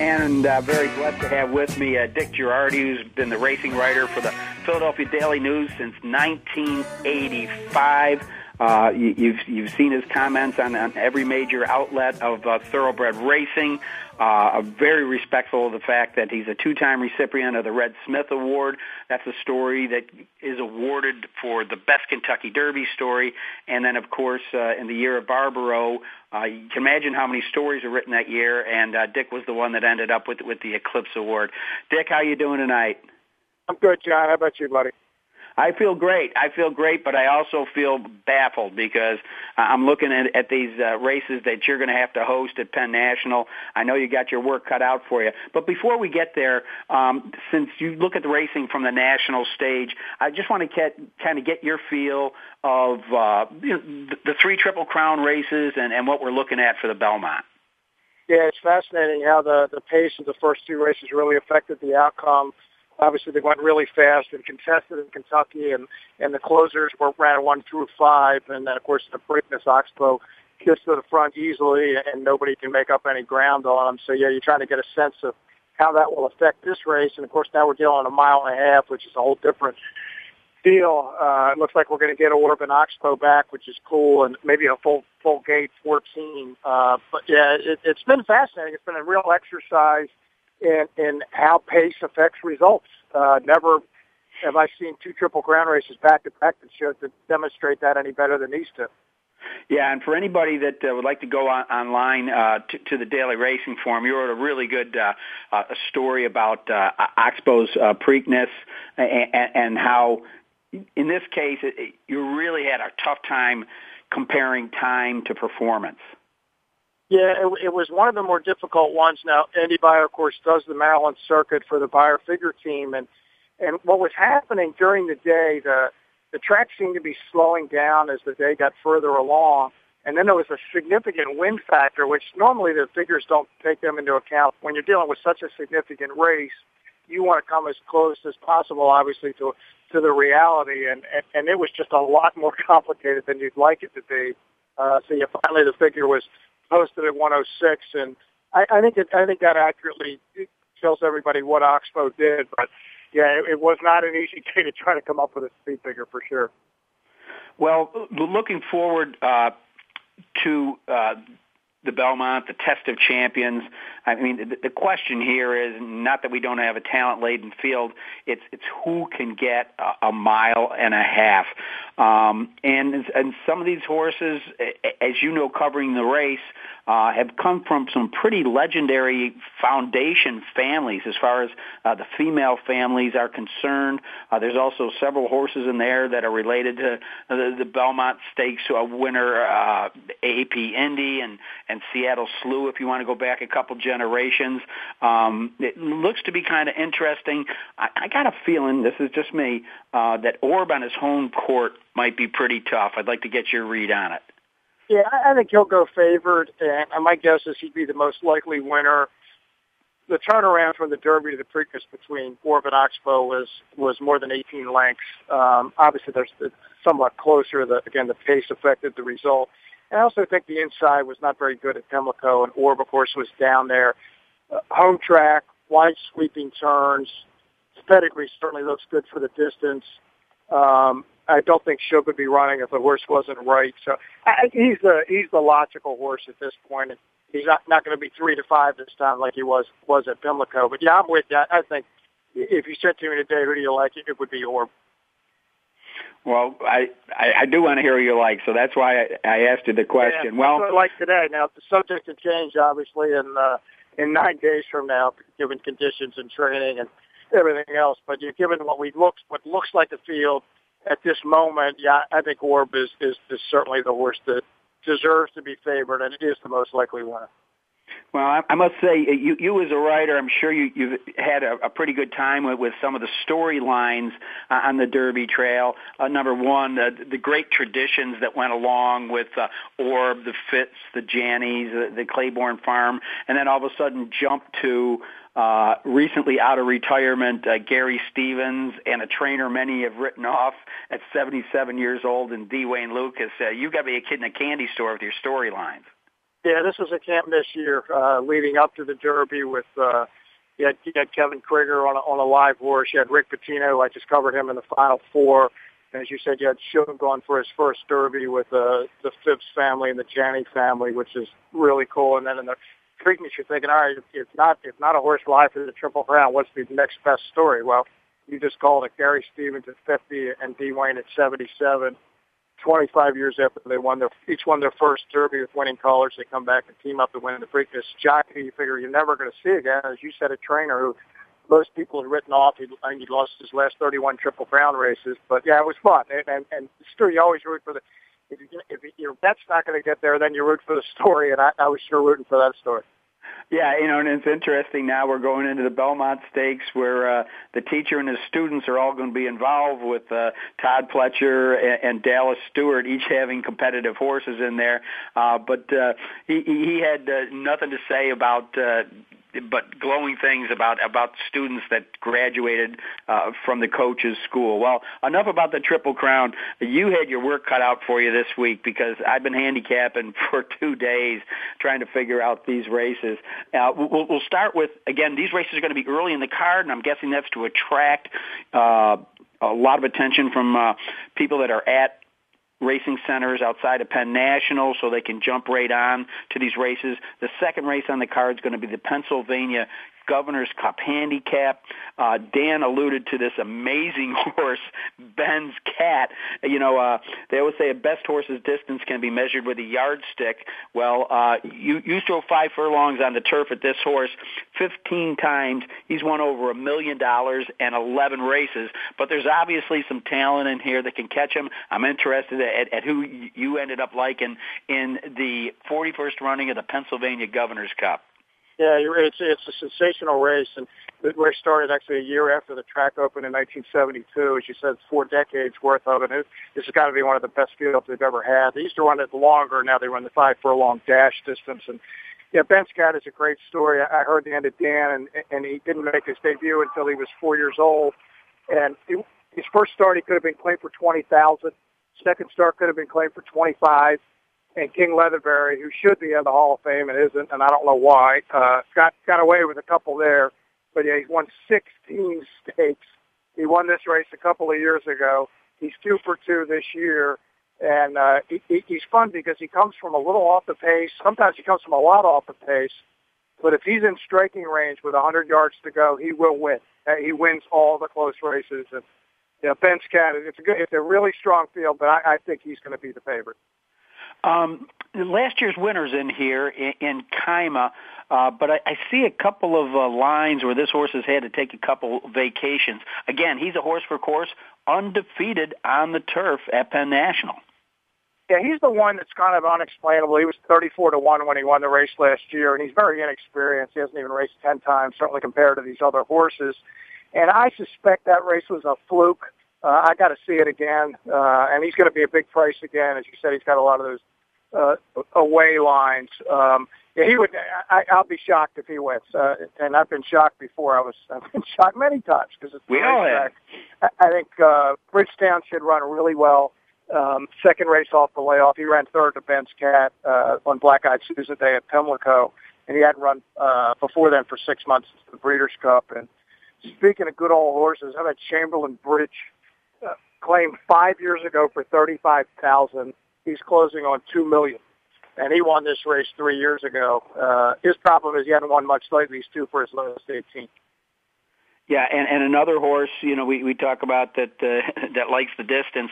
S2: and uh, very blessed to have with me uh, Dick Jerardi, who's been the racing writer for the Philadelphia Daily News since 1985. Uh, you, you've you've seen his comments on, on every major outlet of uh, thoroughbred racing. Uh, very respectful of the fact that he's a two-time recipient of the Red Smith Award. That's a story that is awarded for the best Kentucky Derby story. And then, of course, uh, in the year of Barbaro, uh, you can imagine how many stories are written that year. And uh, Dick was the one that ended up with with the Eclipse Award. Dick, how you doing tonight?
S6: I'm good, John. How about you, buddy?
S2: I feel great. I feel great, but I also feel baffled because I'm looking at, at these uh, races that you're going to have to host at Penn National. I know you got your work cut out for you. But before we get there, um, since you look at the racing from the national stage, I just want to get, kind of get your feel of uh, you know, the, the three Triple Crown races and, and what we're looking at for the Belmont.
S6: Yeah, it's fascinating how the, the pace of the first two races really affected the outcome obviously they went really fast and contested in Kentucky, and and the closers were ran one through five, and then of course the Preakness Oxbow kissed to the front easily, and nobody can make up any ground on them. So yeah, you're trying to get a sense of how that will affect this race, and of course now we're dealing a mile and a half, which is a whole different deal. Uh, it looks like we're going to get Orb and Oxbow back, which is cool, and maybe a full full gate 14. Uh, but yeah, it, it's been fascinating. It's been a real exercise in, in how pace affects results. Uh, never have I seen two Triple Crown races back to back that show to demonstrate that any better than these two.
S2: Yeah, and for anybody that uh, would like to go on, online uh, to, to the Daily Racing Form, you wrote a really good uh, uh, story about uh, Oxbow's uh, Preakness and, and how, in this case, it, you really had a tough time comparing time to performance.
S6: Yeah, it, it was one of the more difficult ones. Now, Andy Beyer, of course, does the Maryland circuit for the Beyer figure team, and and what was happening during the day, the the track seemed to be slowing down as the day got further along, and then there was a significant wind factor, which normally the figures don't take them into account. When you're dealing with such a significant race, you want to come as close as possible, obviously, to to the reality, and and, and it was just a lot more complicated than you'd like it to be. Uh, so you finally the figure was posted at 106, and I, I think it, I think that accurately tells everybody what Oxbow did. But yeah, it, it was not an easy day to try to come up with a speed figure for sure.
S2: Well, looking forward uh, to uh, the Belmont, the Test of Champions. I mean, the, the question here is not that we don't have a talent-laden field. It's it's who can get a, a mile and a half. Um, and and some of these horses, as you know, covering the race, uh, have come from some pretty legendary foundation families as far as uh, the female families are concerned. Uh, there's also several horses in there that are related to the, the Belmont Stakes winner, uh, AP Indy and and Seattle Slew. If you want to go back a couple generations, um, it looks to be kind of interesting. I, I got a feeling this is just me uh, that Orb on his home court might be pretty tough. I'd like to get your read on it.
S6: Yeah, I think he'll go favored, and my guess is he'd be the most likely winner. The turnaround from the Derby to the Preakness between Orb and Oxbow was was more than 18 lengths. Um, obviously, there's the, somewhat closer. The, again, the pace affected the result. And I also think the inside was not very good at Pimlico, and Orb, of course, was down there. Uh, home track, wide sweeping turns, pedigree certainly looks good for the distance. Um, I don't think Shug would be running if the horse wasn't right. So I, he's the he's the logical horse at this point. He's not not going to be three to five this time like he was was at Pimlico. But yeah, I'm with you. I think if you said to me today, who do you like? It would be Orb.
S2: Well, I, I I do want to hear who you like, so that's why I, I asked you the question.
S6: Yeah,
S2: well,
S6: like today. Now the subject to change, obviously, in uh, in nine days from now, given conditions and training and everything else. But you given what we look what looks like the field at this moment, yeah, I think Orb is is, is certainly the horse that deserves to be favored, and it is the most likely winner.
S2: Well, I must say, uh, you, you as a writer, I'm sure you, you've had a, a pretty good time with, with some of the storylines uh, on the Derby Trail. Uh, number one, uh, the great traditions that went along with uh, Orb, the Phipps, the Janneys, the, the Claiborne Farm, and then all of a sudden jump to uh, recently out of retirement, uh, Gary Stevens, and a trainer many have written off at 77 years old, and D. Wayne Lukas. Uh, you've got to be a kid in a candy store with your storylines.
S6: Yeah, this was a camp this year, uh, leading up to the Derby with, uh, you had, you had Kevin Krigger on a, on a live horse. You had Rick Pitino. I just covered him in the final four. And as you said, you had going for his first Derby with uh, the Phipps family and the Janney family, which is really cool. And then in the Preakness, you're thinking, all right, it's not, it's not a horse live for the Triple Crown. What's the next best story? Well, you just called it Gary Stevens at 50 and D. Wayne at 77. 25 years after they won their each won their first Derby with winning colors, they come back and team up to win the Preakness. Jockey, you figure you're never going to see again. As you said, a trainer who most people had written off. He, I he lost his last 31 Triple Crown races, but yeah, it was fun. And and, and still, you always root for the. If, you, if your bet's not going to get there, then you root for the story, and I, I was sure rooting for that story.
S2: Yeah, you know, and it's interesting now we're going into the Belmont Stakes where uh, the teacher and his students are all going to be involved with uh, Todd Pletcher and, and Dallas Stewart, each having competitive horses in there. Uh, but uh, he, he had uh, nothing to say about uh, but glowing things about about students that graduated uh, from the coaches school. Well, enough about the Triple Crown. You had your work cut out for you this week because I've been handicapping for two days trying to figure out these races. Uh, we'll, we'll start with again. These races are going to be early in the card, and I'm guessing that's to attract. Uh, a lot of attention from uh, people that are at racing centers outside of Penn National so they can jump right on to these races. The second race on the card is going to be the Pennsylvania Governor's Cup handicap. Uh, Dan alluded to this amazing horse, Ben's Cat. You know, uh, they always say a best horse's distance can be measured with a yardstick. Well, uh, you, you throw five furlongs on the turf at this horse 15 times. He's won over a million dollars and 11 races. But there's obviously some talent in here that can catch him. I'm interested at, at who you ended up liking in the 41st running of the Pennsylvania Governor's Cup.
S6: Yeah, it's it's a sensational race, and the race started actually a year after the track opened in 1972. As you said, four decades worth of it. This has got to be one of the best fields they've ever had. They used to run it longer. Now they run the five furlong dash distance, and yeah, Ben's Cat is a great story. I heard the end of Dan, and and he didn't make his debut until he was four years old, and he, his first start he could have been claimed for twenty thousand. Second start could have been claimed for twenty five and King Leatherbury, who should be in the Hall of Fame and isn't, and I don't know why, uh, got got away with a couple there. But yeah, he's won 16 stakes. He won this race a couple of years ago. He's two for two this year, and uh, he, he, he's fun because he comes from a little off the pace. Sometimes he comes from a lot off the pace. But if he's in striking range with 100 yards to go, he will win. Uh, he wins all the close races. And yeah, Ben's cat. It's a good. It's a really strong field, but I, I think he's going to be the favorite.
S2: Um, last year's winners in here in, in Kayma, uh, but I, I see a couple of uh, lines where this horse has had to take a couple vacations. Again, he's a horse for course, undefeated on the turf at Penn National.
S6: Yeah, he's the one that's kind of unexplainable. He was 34 to 1 when he won the race last year, and he's very inexperienced. He hasn't even raced 10 times, certainly compared to these other horses. And I suspect that race was a fluke. Uh, I got to see it again, uh, and he's going to be a big price again. As you said, he's got a lot of those uh, away lines. Um, yeah, he would. I, I'll be shocked if he wins. Uh, and I've been shocked before. I was. I've been shocked many times because it's
S2: we all have.
S6: I, I think uh, Bridgetown should run really well. Um, second race off the layoff, he ran third to Ben's Cat uh, on Black Eyed Susan Day at Pimlico, and he hadn't run uh, before then for six months the Breeders' Cup. And speaking of good old horses, how about Chamberlain Bridge? Claimed five years ago for thirty-five thousand. He's closing on two million, and he won this race three years ago. Uh, his problem is he hadn't won much lately. He's two for his lowest eighteen.
S2: Yeah, and, and another horse, you know, we, we talk about that uh, that likes the distance.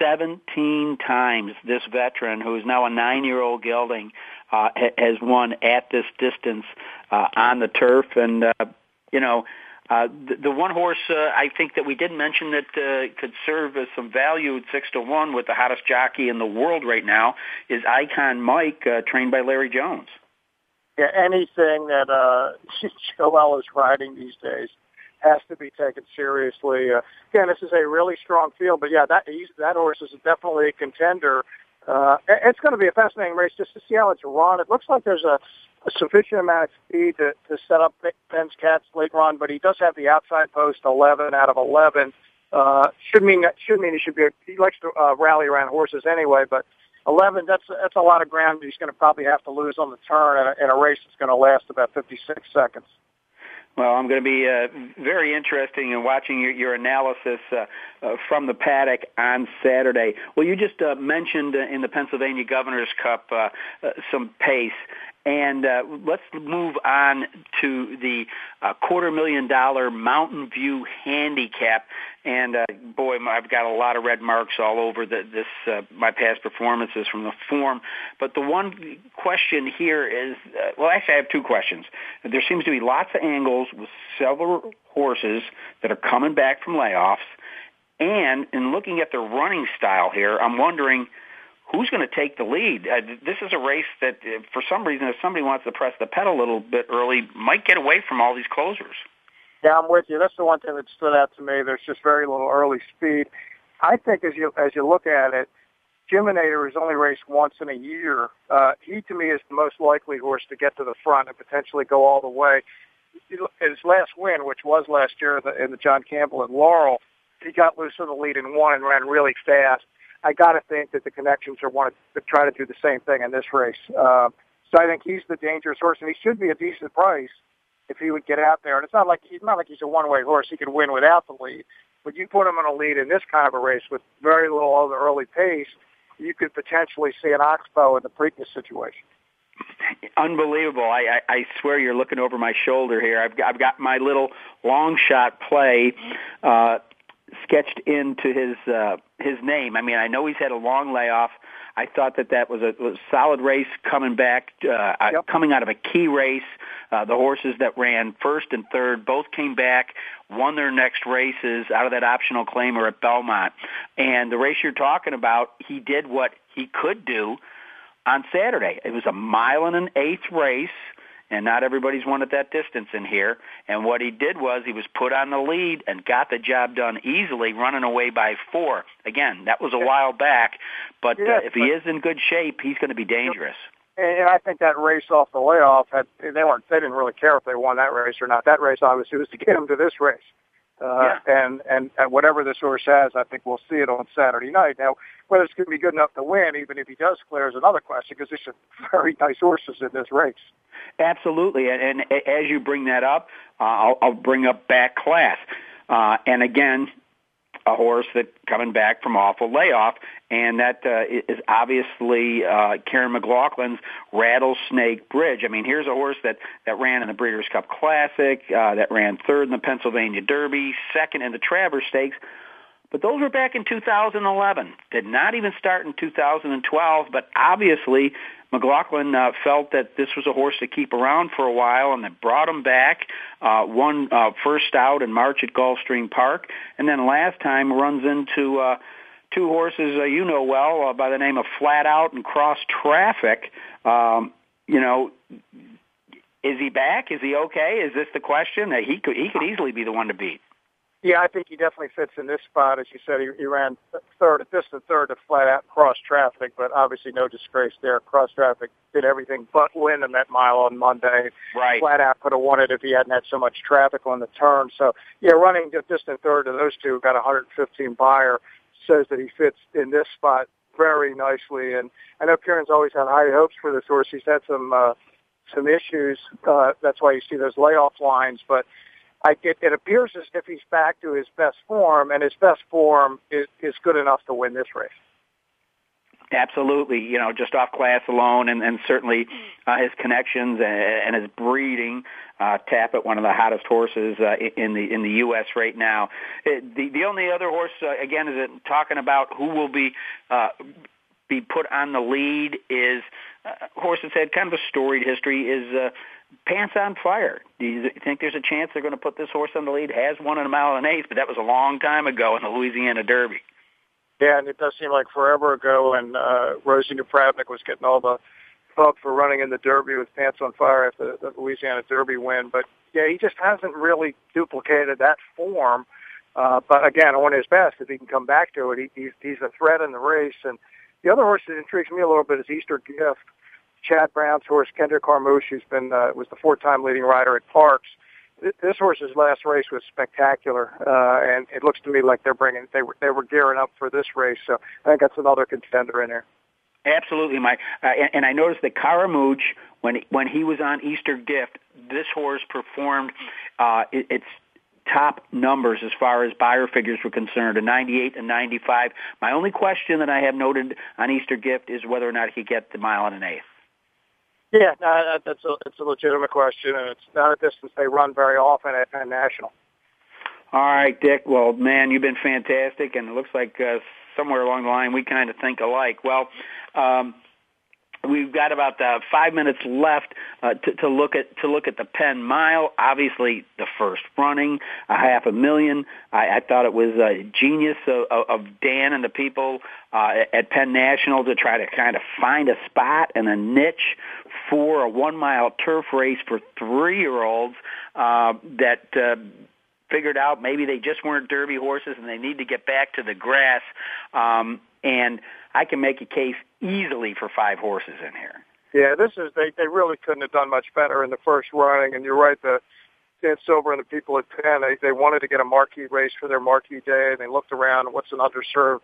S2: Seventeen times this veteran, who is now a nine-year-old gelding, uh, has won at this distance uh, on the turf, and uh, you know, the, the one horse uh, I think that we did mention that uh, could serve as some value at six to one with the hottest jockey in the world right now is Icon Mike, uh, trained by Larry Jones.
S6: Yeah, anything that uh, Joel is riding these days has to be taken seriously. Uh, again, this is a really strong field, but yeah, that that horse is definitely a contender. Uh, it's going to be a fascinating race just to see how it's run. It looks like there's a, a sufficient amount of speed to, to set up Ben's Cats later on, but he does have the outside post 11 out of 11. Uh, should mean should mean he should be. He likes to uh, rally around horses anyway, but 11 that's that's a lot of ground he's going to probably have to lose on the turn in a, in a race that's going to last about 56 seconds.
S2: Well, I'm going to be uh, very interesting in watching your, your analysis uh, uh, from the paddock on Saturday. Well, you just uh, mentioned uh, in the Pennsylvania Governor's Cup uh, uh, some pace. And uh, let's move on to the uh, quarter million dollar Mountain View handicap. And uh, boy, I've got a lot of red marks all over the, this uh, my past performances from the form. But the one question here is, uh, well, actually, I have two questions. There seems to be lots of angles with several horses that are coming back from layoffs. And in looking at the running style here, I'm wondering who's going to take the lead? Uh, this is a race that, uh, for some reason, if somebody wants to press the pedal a little bit early, might get away from all these closers.
S6: Yeah, I'm with you. That's the one thing that stood out to me. There's just very little early speed. I think as you as you look at it, Jiminator is only raced once in a year. Uh, he to me is the most likely horse to get to the front and potentially go all the way. His last win, which was last year in the, in the John Campbell at Laurel, he got loose in the lead and won and ran really fast. I got to think that the connections are want to try to do the same thing in this race. Uh, so I think he's the dangerous horse, and he should be a decent price if he would get out there. And it's not like he's not like he's a one-way horse; he could win without the lead. But you put him in a lead in this kind of a race with very little other early pace, you could potentially see an oxbow in the Preakness situation.
S2: Unbelievable! I, I I swear you're looking over my shoulder here. I've got, I've got my little long shot play. Uh, sketched into his uh, his name. I mean, I know he's had a long layoff. I thought that that was a, was a solid race coming back, uh, yep. coming out of a key race. Uh, the horses that ran first and third both came back, won their next races out of that optional claimer at Belmont. And the race you're talking about, he did what he could do on Saturday. It was a mile and an eighth race and not everybody's won at that distance in here. And what he did was he was put on the lead and got the job done easily, running away by four. Again, that was a while back, but uh, if he is in good shape, he's going to be dangerous.
S6: And I think that race off the layoff had they weren't they didn't really care if they won that race or not. That race obviously was to get him to this race. Uh, yeah. and, and, and whatever the source has, I think we'll see it on Saturday night. Now, whether it's going to be good enough to win, even if he does clear, is another question because there's some very nice horses in this race.
S2: Absolutely, and, and as you bring that up, uh, I'll, I'll bring up back class. Uh, and again, a horse that coming back from awful layoff, and that uh, is obviously uh, Kiaran McLaughlin's Rattlesnake Bridge. I mean, here's a horse that that ran in the Breeders' Cup Classic, uh, that ran third in the Pennsylvania Derby, second in the Travers Stakes. But those were back in 2011. Did not even start in 2012, but obviously McLaughlin uh, felt that this was a horse to keep around for a while, and they brought him back. Uh, won uh, first out in March at Gulfstream Park, and then last time runs into uh, two horses uh, you know well uh, by the name of Flat Out and Cross Traffic. Um, you know, is he back? Is he okay? Is this the question? That he could he could easily be the one to beat.
S6: Yeah, I think he definitely fits in this spot. As you said, he, he ran third, distant third to flat out cross traffic, but obviously no disgrace there. Cross traffic did everything but win the Met Mile on Monday.
S2: Right.
S6: Flat out could have won it if he hadn't had so much traffic on the turn. So yeah, running a distant third to those two, got 115 Beyer, says that he fits in this spot very nicely. And I know Kiaran's always had high hopes for this horse. He's had some uh, some issues. Uh, that's why you see those layoff lines, but I, it, it appears as if he's back to his best form, and his best form is, is good enough to win this race.
S2: Absolutely, you know, just off class alone, and, and certainly uh, his connections and, and his breeding. Uh, Tapit, one of the hottest horses uh, in the in the U.S. right now. It, the the only other horse, uh, again, is it talking about who will be uh, be put on the lead is uh, horse that's had kind of a storied history is uh, Pants on Fire. Do you think there's a chance they're going to put this horse on the lead? Has won in a mile and an eighth, but that was a long time ago in the Louisiana Derby.
S6: Yeah, and it does seem like forever ago when uh, Rosie Napravnik was getting all the pub for running in the Derby with pants on fire after the Louisiana Derby win. But yeah, he just hasn't really duplicated that form. Uh, but again, on his best, if he can come back to it, he, he's, he's a threat in the race. And the other horse that intrigues me a little bit is Easter Gift. Chad Brown's horse, Kendrick Carmouche, who's been uh, was the four-time leading rider at Parx this horse's last race was spectacular, uh, and it looks to me like they're bringing they were they were gearing up for this race. So I think that's another contender in there.
S2: Absolutely, Mike. Uh, and, and I noticed that Carmouche, when he, when he was on Easter Gift, this horse performed uh, it, its top numbers as far as Beyer figures were concerned, a 98 and 95. My only question that I have noted on Easter Gift is whether or not he get the mile and an eighth.
S6: Yeah, no, that's a it's a legitimate question, and it's not a distance they run very often at Penn National.
S2: All right, Dick. Well, man, you've been fantastic, and it looks like uh, somewhere along the line we kind of think alike. Well, um, We've got about uh, five minutes left uh, to, to look at to look at the Penn Mile. Obviously, the first running, a half a million. I, I thought it was a genius of, of Dan and the people uh, at Penn National to try to kind of find a spot and a niche for a one mile turf race for three year olds uh, that. Uh, figured out maybe they just weren't derby horses and they need to get back to the grass um, and I can make a case easily for five horses in here.
S6: Yeah, this is they they really couldn't have done much better in the first running, and you're right. The Dan Silver and the people at Penn they they wanted to get a marquee race for their marquee day, and they looked around what's an underserved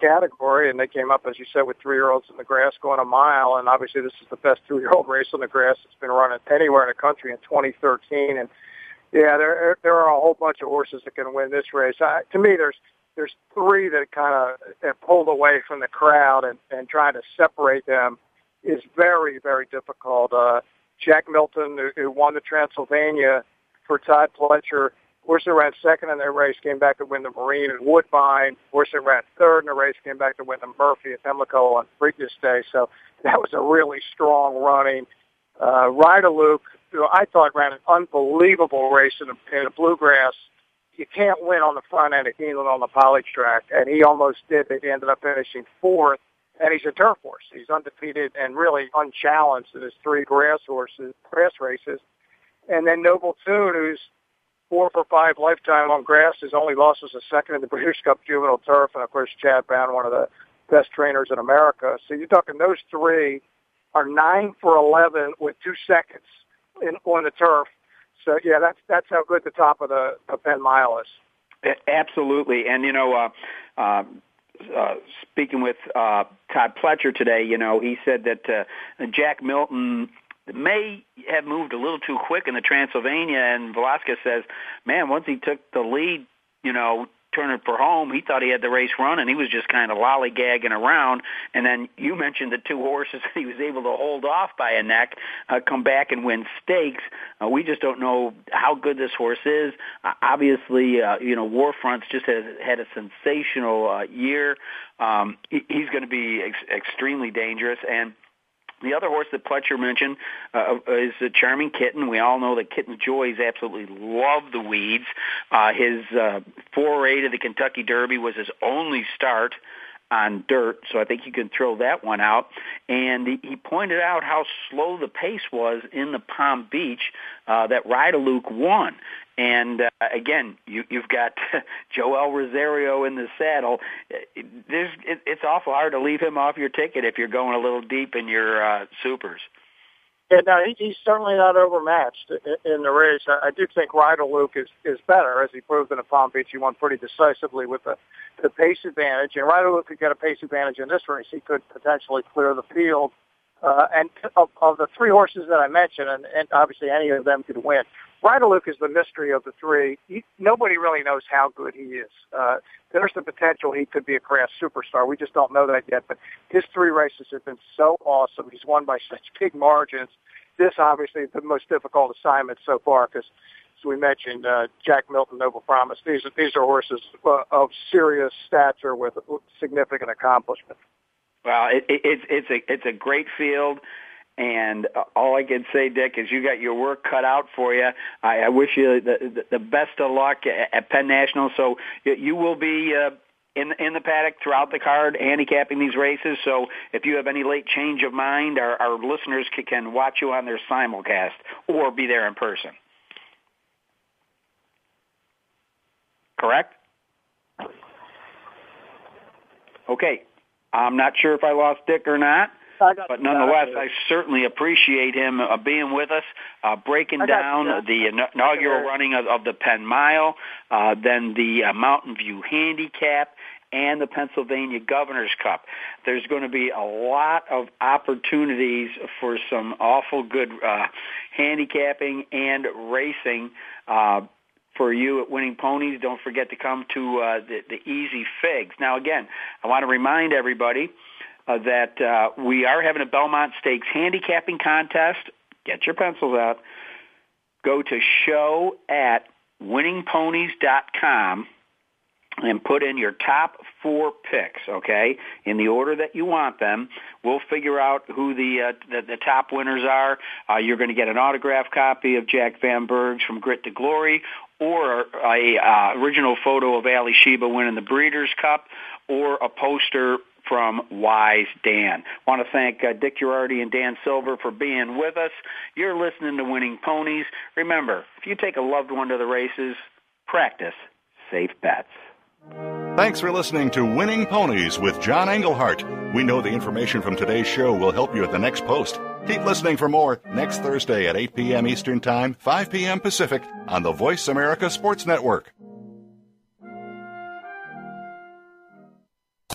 S6: category, and they came up as you said with three year olds in the grass going a mile, and obviously this is the best two year old race on the grass that's been run anywhere in the country in 2013, and yeah, there there are a whole bunch of horses that can win this race. I, to me, there's there's three that kind of have pulled away from the crowd and, and trying to separate them is very, very difficult. Uh, Jack Milton, who, who won the Transylvania for Todd Pletcher, Horse that ran second in their race came back to win the Marine and Woodbine. Horse that ran third in the race came back to win the Murphy at Pimlico on Preakness Day. So that was a really strong running. Uh, Rydilluc, who I thought ran an unbelievable race in the, in the bluegrass you can't win on the front end of Keeneland on the Polytrack, and he almost did. They ended up finishing fourth, and he's a turf horse. He's undefeated and really unchallenged in his three grass horses, grass races. And then Noble Tune, who's four for five lifetime on grass. His only loss was a second in the Breeders' Cup Juvenile Turf, and of course Chad Brown, one of the best trainers in America. So you're talking those three are nine for eleven with two seconds in, on the turf so yeah, that's that's how good the top of the, the Penn Mile is.
S2: Absolutely, and you know, uh, uh, uh, speaking with uh, Todd Pletcher today, you know, he said that uh, Jack Milton may have moved a little too quick in the Transylvania, and Velazquez says, man, once he took the lead, you know, Turner for home, he thought he had the race run, and he was just kind of lollygagging around. And then you mentioned the two horses that he was able to hold off by a neck, uh, come back and win stakes. Uh, we just don't know how good this horse is. Uh, obviously, uh, you know, War Front's just has had a sensational uh, year. Um, he, he's going to be ex- extremely dangerous, and the other horse that Pletcher mentioned uh, is a Charming Kitten. We all know that Kitten Joys absolutely love the weeds. Uh, his uh, foray to the Kentucky Derby was his only start on dirt, so I think you can throw that one out. And he, he pointed out how slow the pace was in the Palm Beach uh, that Luke won. And uh, again, you, you've got Joel Rosario in the saddle. There's, it, it's awful hard to leave him off your ticket if you're going a little deep in your uh, supers.
S6: Yeah, no, he, he's certainly not overmatched in, the race. I, I do think Rydilluc is is better, as he proved in the Palm Beach. He won pretty decisively with the the pace advantage, and Rydilluc could get a pace advantage in this race. He could potentially clear the field Uh, and of, of the three horses that I mentioned, and, and obviously any of them could win, Rydilluc is the mystery of the three. He, nobody really knows how good he is. Uh, there's the potential he could be a crash superstar. We just don't know that yet. But his three races have been so awesome. He's won by such big margins. This obviously the most difficult assignment so far because, as we mentioned, uh, Jack Milton, Noble Promise. These are these are horses uh, of serious stature with significant accomplishment.
S2: Well, it, it, it's it's a it's a great field. And all I can say, Dick, is you got your work cut out for you. I, I wish you the, the best of luck at Penn National. So you will be uh, in in the paddock throughout the card, handicapping these races. So if you have any late change of mind, our, our listeners can, can watch you on their simulcast or be there in person. Correct? Okay. I'm not sure if I lost Dick or not. But nonetheless, I certainly appreciate him uh, being with us, uh, breaking down the inaugural running of, of the Penn Mile, uh, then the uh, Mountain View Handicap, and the Pennsylvania Governor's Cup. There's going to be a lot of opportunities for some awful good uh, handicapping and racing. Uh, for you at Winning Ponies, don't forget to come to uh, the, the Easy Figs. Now, again, I want to remind everybody uh, that uh, we are having a Belmont Stakes handicapping contest. Get your pencils out. Go to show at winningponies.com and put in your top four picks, okay, in the order that you want them. We'll figure out who the uh, the, the top winners are. Uh, you're going to get an autographed copy of Jack Van Bergs from Grit to Glory, or a uh, original photo of Ali Alysheba winning the Breeders' Cup, or a poster from Wise Dan. I Want to thank uh, Dick Jerardi and Dan Silver for being with us. You're listening to Winning Ponies. Remember, if you take a loved one to the races, practice safe bets.
S1: Thanks for listening to Winning Ponies with John Englehart. We know the information from today's show will help you at the next post. Keep listening for more next Thursday at 8 p.m. Eastern Time, 5 p.m. Pacific on the Voice America Sports Network.